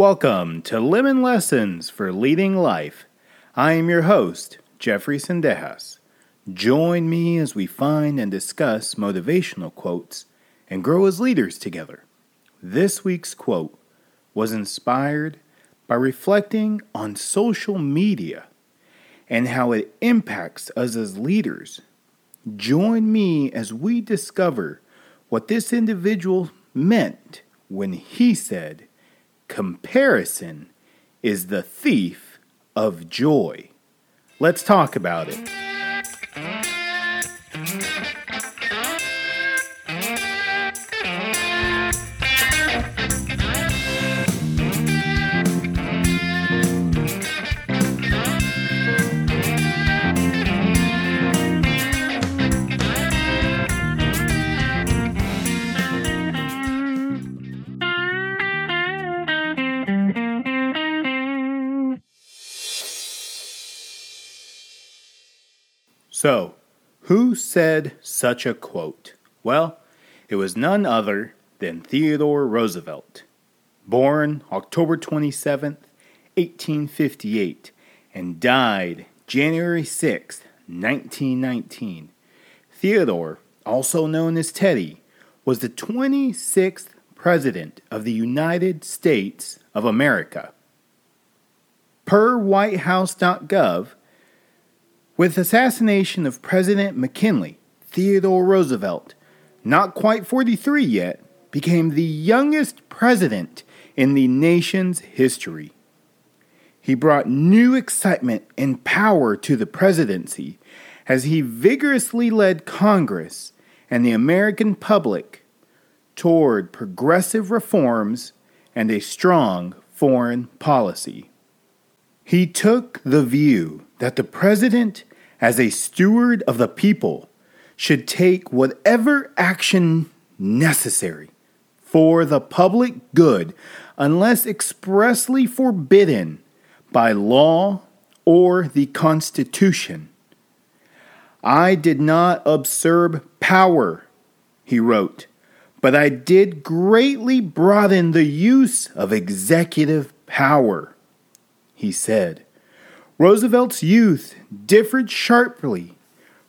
Welcome to Lemon Lessons for Leading Life. I am your host, Jeffrey Sendejas. Join me as we find and discuss motivational quotes and grow as leaders together. This week's quote was inspired by reflecting on social media and how it impacts us as leaders. Join me as we discover what this individual meant when he said, Comparison is the thief of joy. Let's talk about it. So, who said such a quote? Well, it was none other than Theodore Roosevelt. Born October 27, 1858, and died January 6, 1919. Theodore, also known as Teddy, was the 26th President of the United States of America. Per WhiteHouse.gov, with assassination of President McKinley, Theodore Roosevelt, not quite 43 yet, became the youngest president in the nation's history. He brought new excitement and power to the presidency as he vigorously led Congress and the American public toward progressive reforms and a strong foreign policy. He took the view that the president as a steward of the people, should take whatever action necessary for the public good unless expressly forbidden by law or the Constitution. I did not usurp power, he wrote, but I did greatly broaden the use of executive power, he said. Roosevelt's youth differed sharply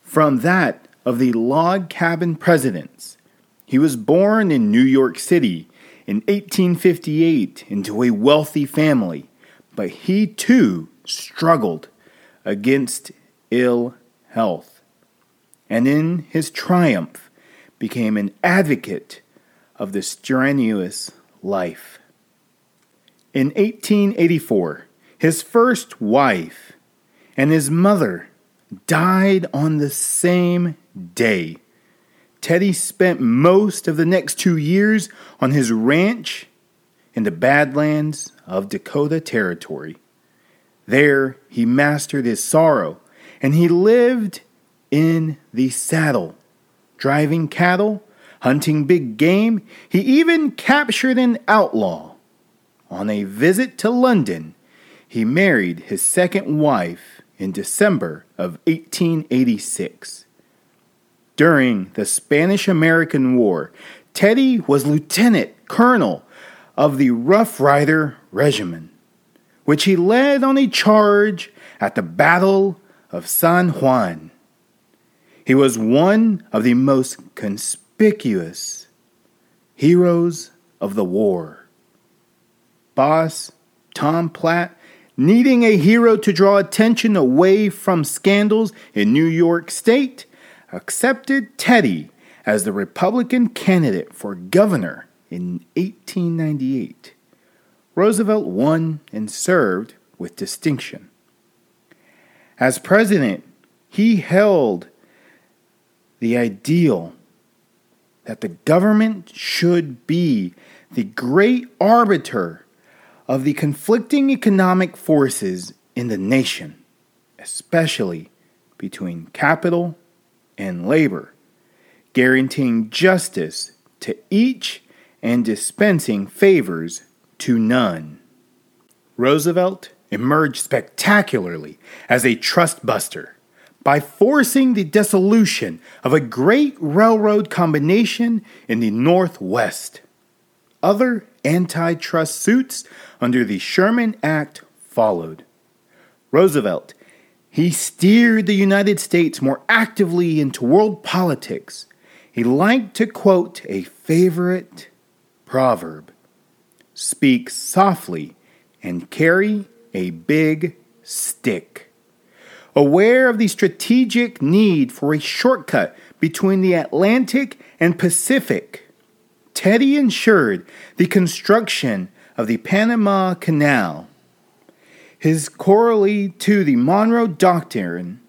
from that of the log cabin presidents. He was born in New York City in 1858 into a wealthy family, but he too struggled against ill health, and in his triumph became an advocate of the strenuous life. In 1884, his first wife and his mother died on the same day. Teddy spent most of the next two years on his ranch in the Badlands of Dakota Territory. There he mastered his sorrow and he lived in the saddle, driving cattle, hunting big game. He even captured an outlaw. On a visit to London, he married his second wife in December of 1886. During the Spanish American War, Teddy was lieutenant colonel of the Rough Rider Regiment, which he led on a charge at the Battle of San Juan. He was one of the most conspicuous heroes of the war. Boss Tom Platt needing a hero to draw attention away from scandals in New York State, accepted Teddy as the Republican candidate for governor in 1898. Roosevelt won and served with distinction. As president, he held the ideal that the government should be the great arbiter of the conflicting economic forces in the nation, especially between capital and labor, guaranteeing justice to each and dispensing favors to none. Roosevelt emerged spectacularly as a trust buster by forcing the dissolution of a great railroad combination in the Northwest. Other antitrust suits under the Sherman Act followed. Roosevelt, he steered the United States more actively into world politics. He liked to quote a favorite proverb Speak softly and carry a big stick. Aware of the strategic need for a shortcut between the Atlantic and Pacific, Teddy ensured the construction of the Panama Canal. His corollary to the Monroe Doctrine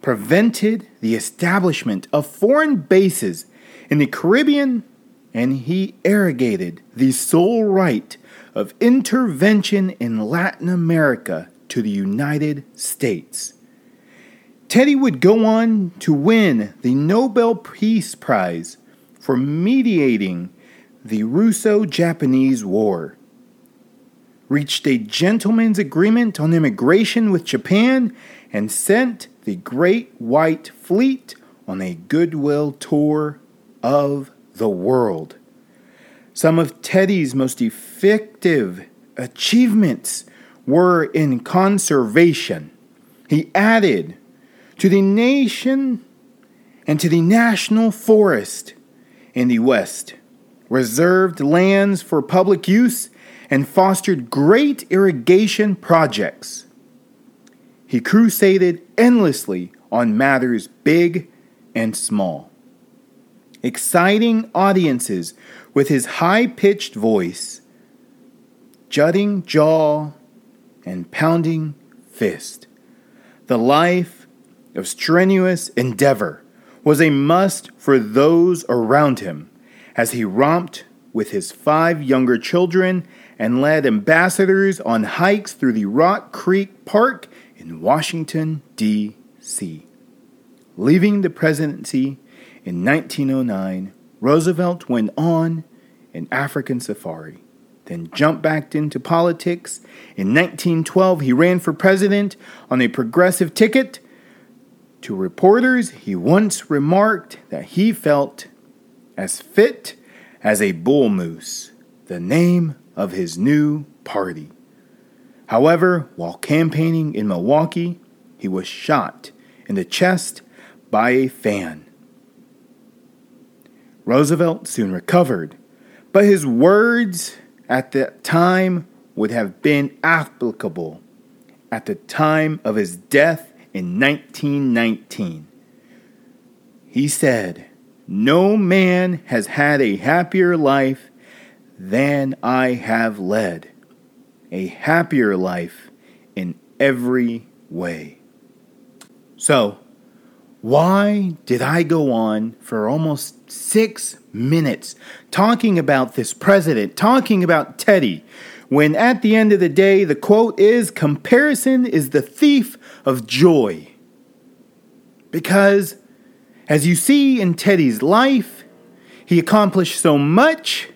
prevented the establishment of foreign bases in the Caribbean, and he arrogated the sole right of intervention in Latin America to the United States. Teddy would go on to win the Nobel Peace Prize for mediating the Russo Japanese War, reached a gentleman's agreement on immigration with Japan, and sent the Great White Fleet on a goodwill tour of the world. Some of Teddy's most effective achievements were in conservation. He added to the nation and to the national forest in the West, reserved lands for public use, and fostered great irrigation projects. He crusaded endlessly on matters big and small exciting audiences with his high pitched voice, jutting jaw, and pounding fist. The life of strenuous endeavor was a must for those around him as he romped with his five younger children and led ambassadors on hikes through the Rock Creek Park in Washington, D.C. Leaving the presidency in 1909, Roosevelt went on an African safari, then jumped back into politics. In 1912, he ran for president on a progressive ticket. To reporters, he once remarked that he felt as fit as a bull moose, the name of his new party. However, while campaigning in Milwaukee, he was shot in the chest by a fan. Roosevelt soon recovered, but his words at that time would have been applicable at the time of his death in 1919. He said, No man has had a happier life than I have led, a happier life in every way. So, why did I go on for almost six minutes talking about this president, talking about Teddy, when at the end of the day, the quote is comparison is the thief of joy? Because, as you see in Teddy's life, he accomplished so much,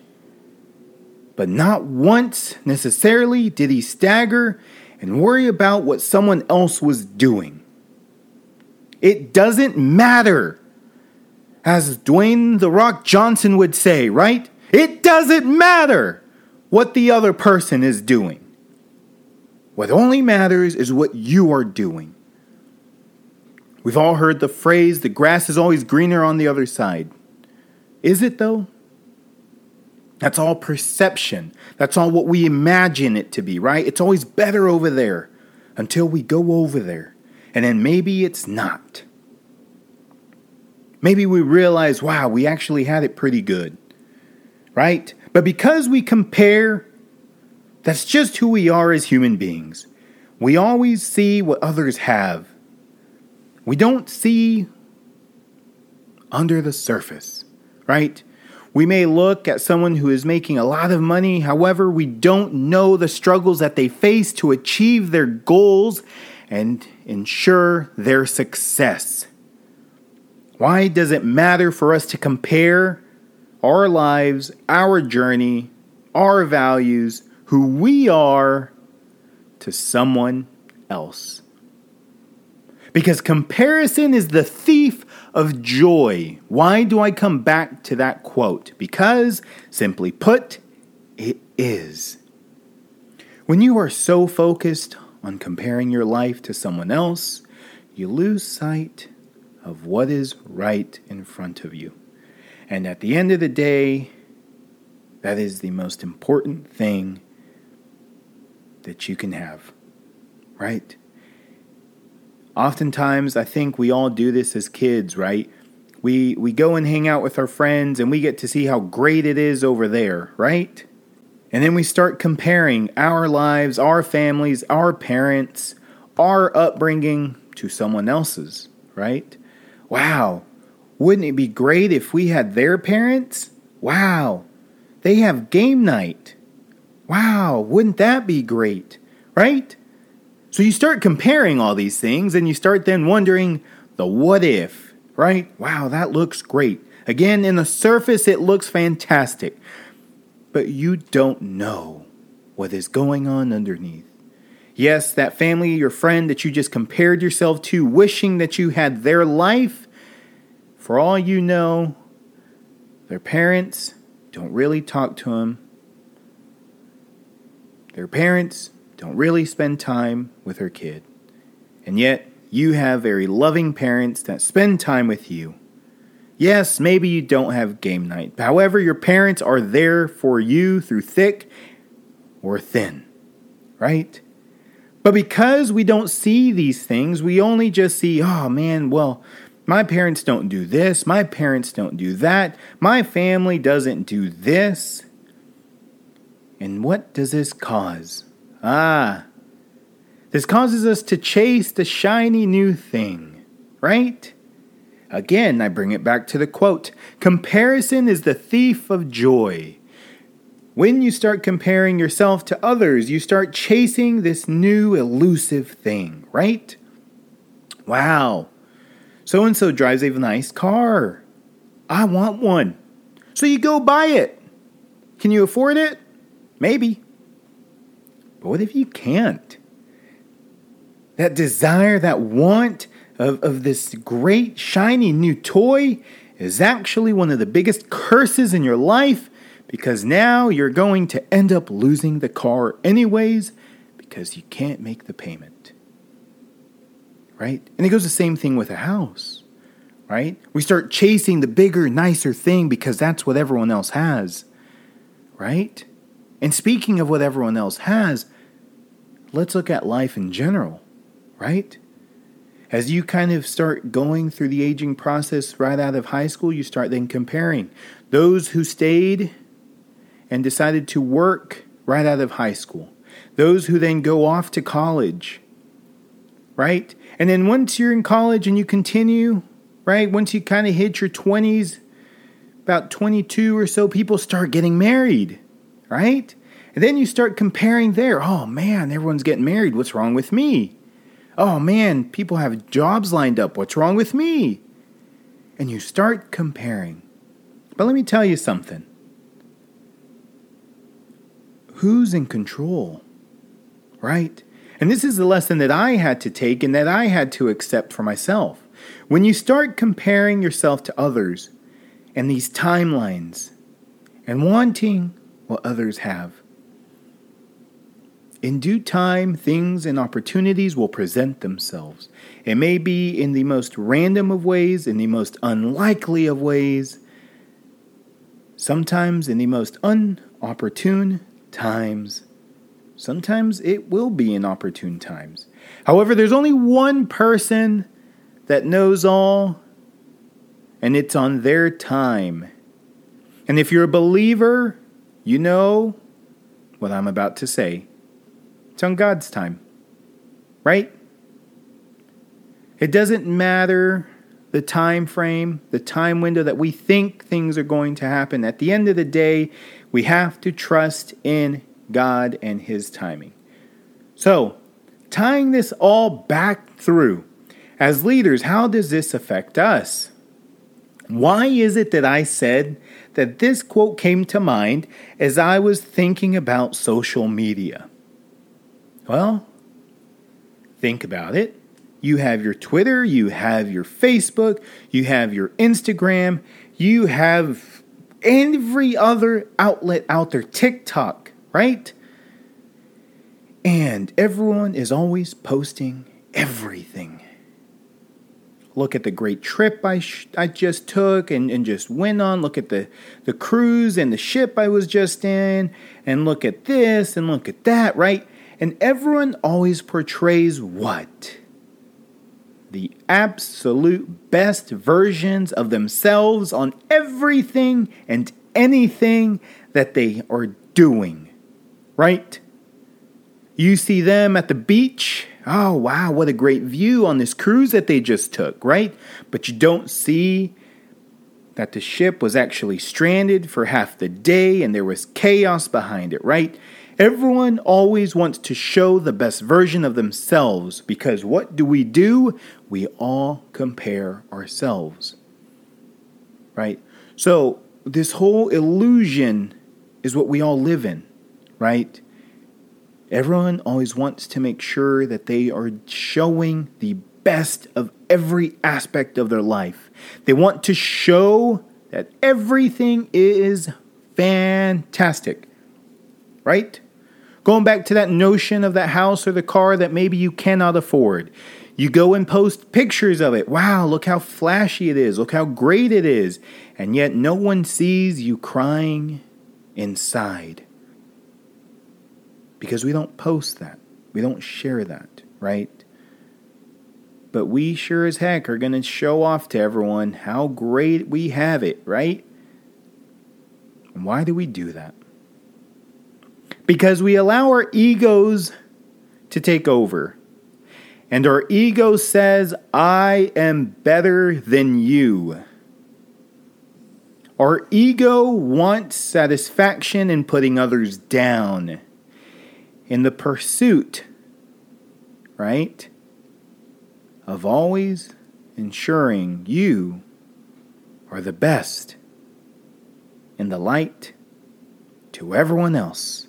but not once necessarily did he stagger and worry about what someone else was doing. It doesn't matter. As Dwayne The Rock Johnson would say, right? It doesn't matter what the other person is doing. What only matters is what you are doing. We've all heard the phrase, the grass is always greener on the other side. Is it though? That's all perception. That's all what we imagine it to be, right? It's always better over there until we go over there and then maybe it's not. Maybe we realize, wow, we actually had it pretty good, right? But because we compare, that's just who we are as human beings. We always see what others have, we don't see under the surface, right? We may look at someone who is making a lot of money, however, we don't know the struggles that they face to achieve their goals and ensure their success. Why does it matter for us to compare our lives, our journey, our values, who we are to someone else? Because comparison is the thief of joy. Why do I come back to that quote? Because, simply put, it is. When you are so focused on comparing your life to someone else, you lose sight of what is right in front of you. And at the end of the day, that is the most important thing that you can have, right? Oftentimes, I think we all do this as kids, right? We, we go and hang out with our friends and we get to see how great it is over there, right? And then we start comparing our lives, our families, our parents, our upbringing to someone else's, right? Wow, wouldn't it be great if we had their parents? Wow, they have game night. Wow, wouldn't that be great? Right? So you start comparing all these things and you start then wondering the what if, right? Wow, that looks great. Again, in the surface, it looks fantastic, but you don't know what is going on underneath. Yes, that family, your friend that you just compared yourself to, wishing that you had their life, for all you know, their parents don't really talk to them. Their parents don't really spend time with her kid. And yet, you have very loving parents that spend time with you. Yes, maybe you don't have game night. However, your parents are there for you through thick or thin, right? But because we don't see these things, we only just see, oh man, well, my parents don't do this. My parents don't do that. My family doesn't do this. And what does this cause? Ah, this causes us to chase the shiny new thing, right? Again, I bring it back to the quote Comparison is the thief of joy. When you start comparing yourself to others, you start chasing this new elusive thing, right? Wow, so and so drives a nice car. I want one. So you go buy it. Can you afford it? Maybe. But what if you can't? That desire, that want of, of this great, shiny new toy is actually one of the biggest curses in your life because now you're going to end up losing the car anyways because you can't make the payment right? And it goes the same thing with a house, right? We start chasing the bigger, nicer thing because that's what everyone else has, right? And speaking of what everyone else has, let's look at life in general, right? As you kind of start going through the aging process right out of high school, you start then comparing those who stayed and decided to work right out of high school, those who then go off to college, right? And then once you're in college and you continue, right? Once you kind of hit your 20s, about 22 or so, people start getting married, right? And then you start comparing there. Oh man, everyone's getting married. What's wrong with me? Oh man, people have jobs lined up. What's wrong with me? And you start comparing. But let me tell you something. Who's in control? Right? And this is the lesson that I had to take and that I had to accept for myself. When you start comparing yourself to others and these timelines and wanting what others have, in due time, things and opportunities will present themselves. It may be in the most random of ways, in the most unlikely of ways, sometimes in the most unopportune times Sometimes it will be in opportune times. However, there's only one person that knows all, and it's on their time. And if you're a believer, you know what I'm about to say. It's on God's time, right? It doesn't matter the time frame, the time window that we think things are going to happen. At the end of the day, we have to trust in God and His timing. So, tying this all back through, as leaders, how does this affect us? Why is it that I said that this quote came to mind as I was thinking about social media? Well, think about it. You have your Twitter, you have your Facebook, you have your Instagram, you have every other outlet out there, TikTok, right? And everyone is always posting everything. Look at the great trip I, sh- I just took and, and just went on. Look at the, the cruise and the ship I was just in. And look at this and look at that, right? And everyone always portrays what? The absolute best versions of themselves on everything and anything that they are doing, right? You see them at the beach. Oh, wow, what a great view on this cruise that they just took, right? But you don't see that the ship was actually stranded for half the day and there was chaos behind it, right? Everyone always wants to show the best version of themselves because what do we do? We all compare ourselves, right? So, this whole illusion is what we all live in, right? Everyone always wants to make sure that they are showing the best of every aspect of their life. They want to show that everything is fantastic, right? Going back to that notion of that house or the car that maybe you cannot afford. You go and post pictures of it. Wow, look how flashy it is. Look how great it is. And yet no one sees you crying inside because we don't post that. We don't share that, right? But we sure as heck are going to show off to everyone how great we have it, right? why do we do that? Because we allow our egos to take over. And our ego says, I am better than you. Our ego wants satisfaction in putting others down in the pursuit, right, of always ensuring you are the best in the light to everyone else.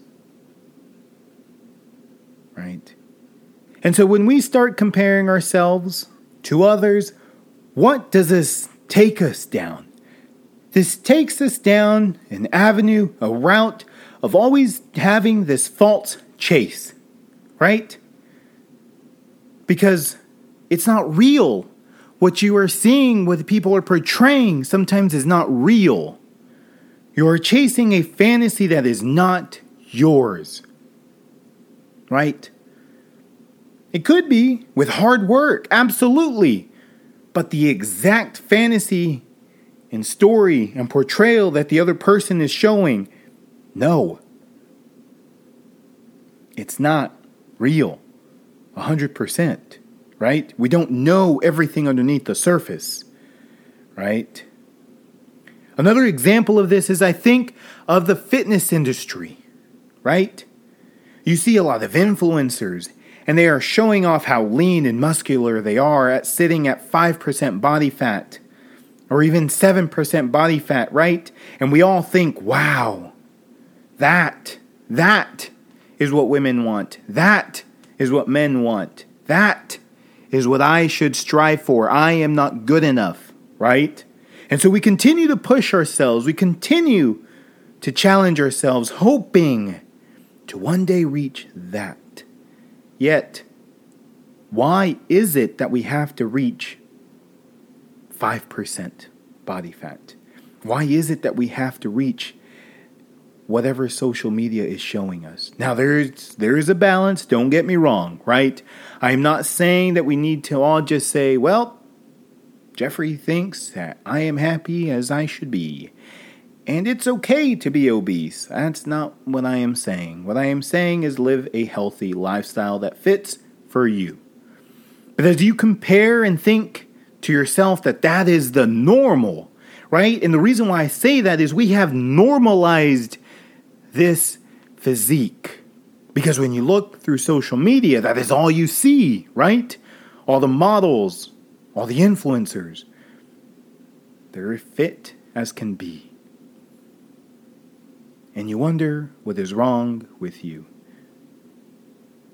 Right? And so when we start comparing ourselves to others, what does this take us down? This takes us down an avenue, a route of always having this false chase, right? Because it's not real. What you are seeing, what people are portraying, sometimes is not real. You are chasing a fantasy that is not yours, right? It could be with hard work, absolutely. But the exact fantasy and story and portrayal that the other person is showing, no it's not real 100%, right? We don't know everything underneath the surface, right? Another example of this is I think of the fitness industry, right? You see a lot of influencers and they are showing off how lean and muscular they are at sitting at 5% body fat or even 7% body fat, right? And we all think, wow, that, that is what women want. That is what men want. That is what I should strive for. I am not good enough, right? And so we continue to push ourselves. We continue to challenge ourselves, hoping to one day reach that. Yet, why is it that we have to reach 5% body fat? Why is it that we have to reach whatever social media is showing us. Now there's there is a balance, don't get me wrong, right? I'm not saying that we need to all just say, well, Jeffrey thinks that I am happy as I should be. And it's okay to be obese. That's not what I am saying. What I am saying is live a healthy lifestyle that fits for you. But as you compare and think to yourself that that is the normal, right? And the reason why I say that is we have normalized this physique. Because when you look through social media, that is all you see, right? All the models, all the influencers. They're fit as can be. And you wonder what is wrong with you.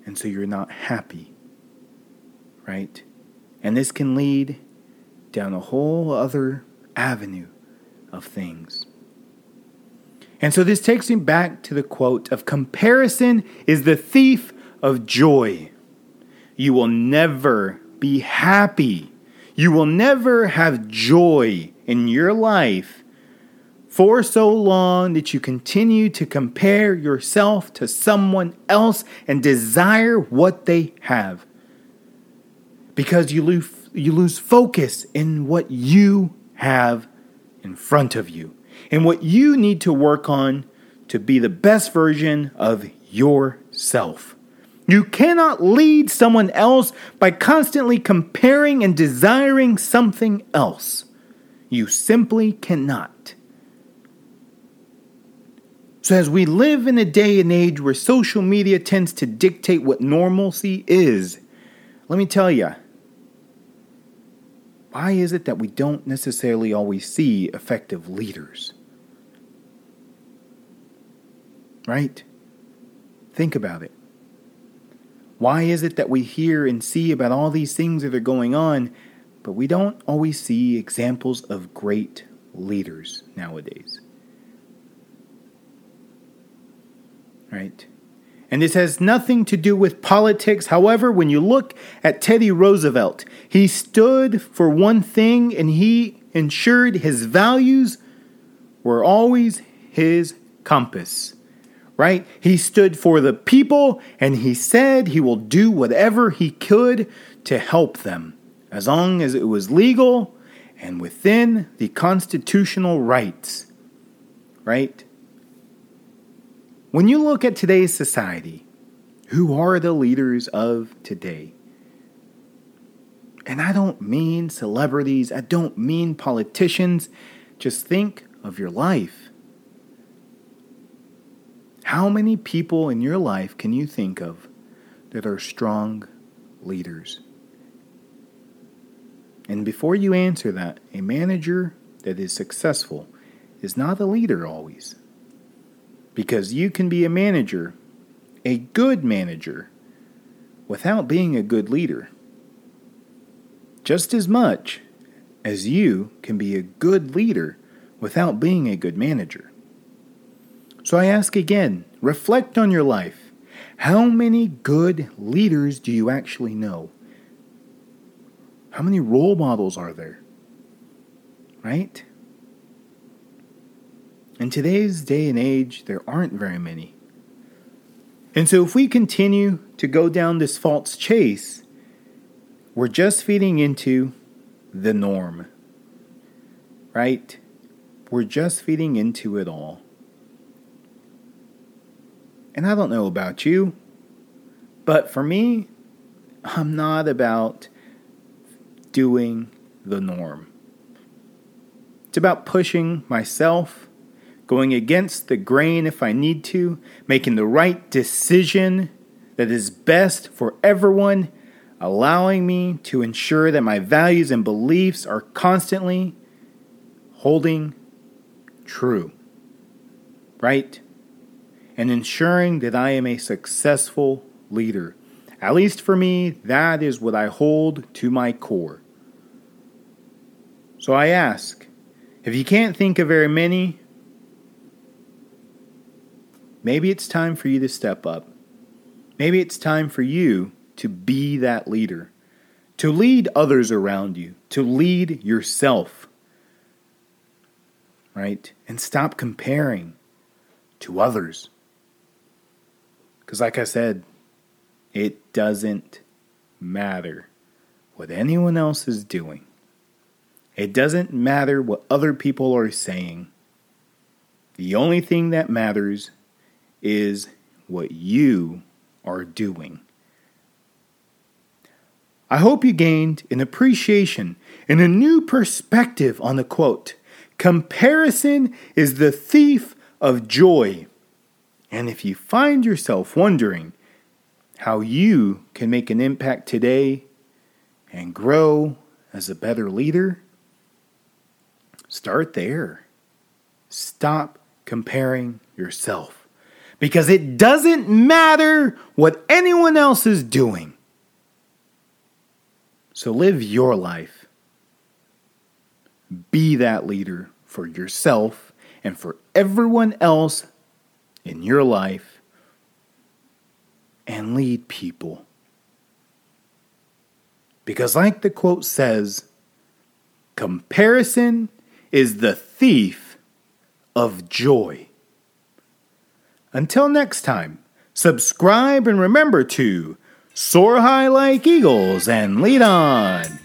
And so you're not happy, right? And this can lead down a whole other avenue of things. And so this takes me back to the quote of comparison is the thief of joy. You will never be happy. You will never have joy in your life for so long that you continue to compare yourself to someone else and desire what they have. Because you lose, you lose focus in what you have in front of you and what you need to work on to be the best version of yourself. You cannot lead someone else by constantly comparing and desiring something else. You simply cannot. So, as we live in a day and age where social media tends to dictate what normalcy is, let me tell you, why is it that we don't necessarily always see effective leaders? Right? Think about it. Why is it that we hear and see about all these things that are going on, but we don't always see examples of great leaders nowadays? Right? And this has nothing to do with politics. However, when you look at Teddy Roosevelt, he stood for one thing and he ensured his values were always his compass right? He stood for the people and he said he will do whatever he could to help them, as long as it was legal and within the constitutional rights, right? When you look at today's society, who are the leaders of today? And I don't mean celebrities, I don't mean politicians. Just think of your life. How many people in your life can you think of that are strong leaders? And before you answer that, a manager that is successful is not a leader always. Because you can be a manager, a good manager, without being a good leader. Just as much as you can be a good leader without being a good manager. So I ask again reflect on your life. How many good leaders do you actually know? How many role models are there? Right? In today's day and age, there aren't very many. And so, if we continue to go down this false chase, we're just feeding into the norm. Right? We're just feeding into it all. And I don't know about you, but for me, I'm not about doing the norm. It's about pushing myself, going against the grain if I need to, making the right decision that is best for everyone, allowing me to ensure that my values and beliefs are constantly holding true. Right? and ensuring that I am a successful leader. At least for me, that is what I hold to my core. So I ask if you can't think of very many, maybe it's time for you to step up. Maybe it's time for you to be that leader, to lead others around you, to lead yourself, right? And stop comparing to others. Because, like I said, it doesn't matter what anyone else is doing. It doesn't matter what other people are saying. The only thing that matters is what you are doing. I hope you gained an appreciation and a new perspective on the quote Comparison is the thief of joy. And if you find yourself wondering how you can make an impact today and grow as a better leader, start there. Stop comparing yourself because it doesn't matter what anyone else is doing. So live your life. Be that leader for yourself and for everyone else in your life and lead people. Because, like the quote says, comparison is the thief of joy. Until next time, subscribe and remember to soar high like eagles and lead on.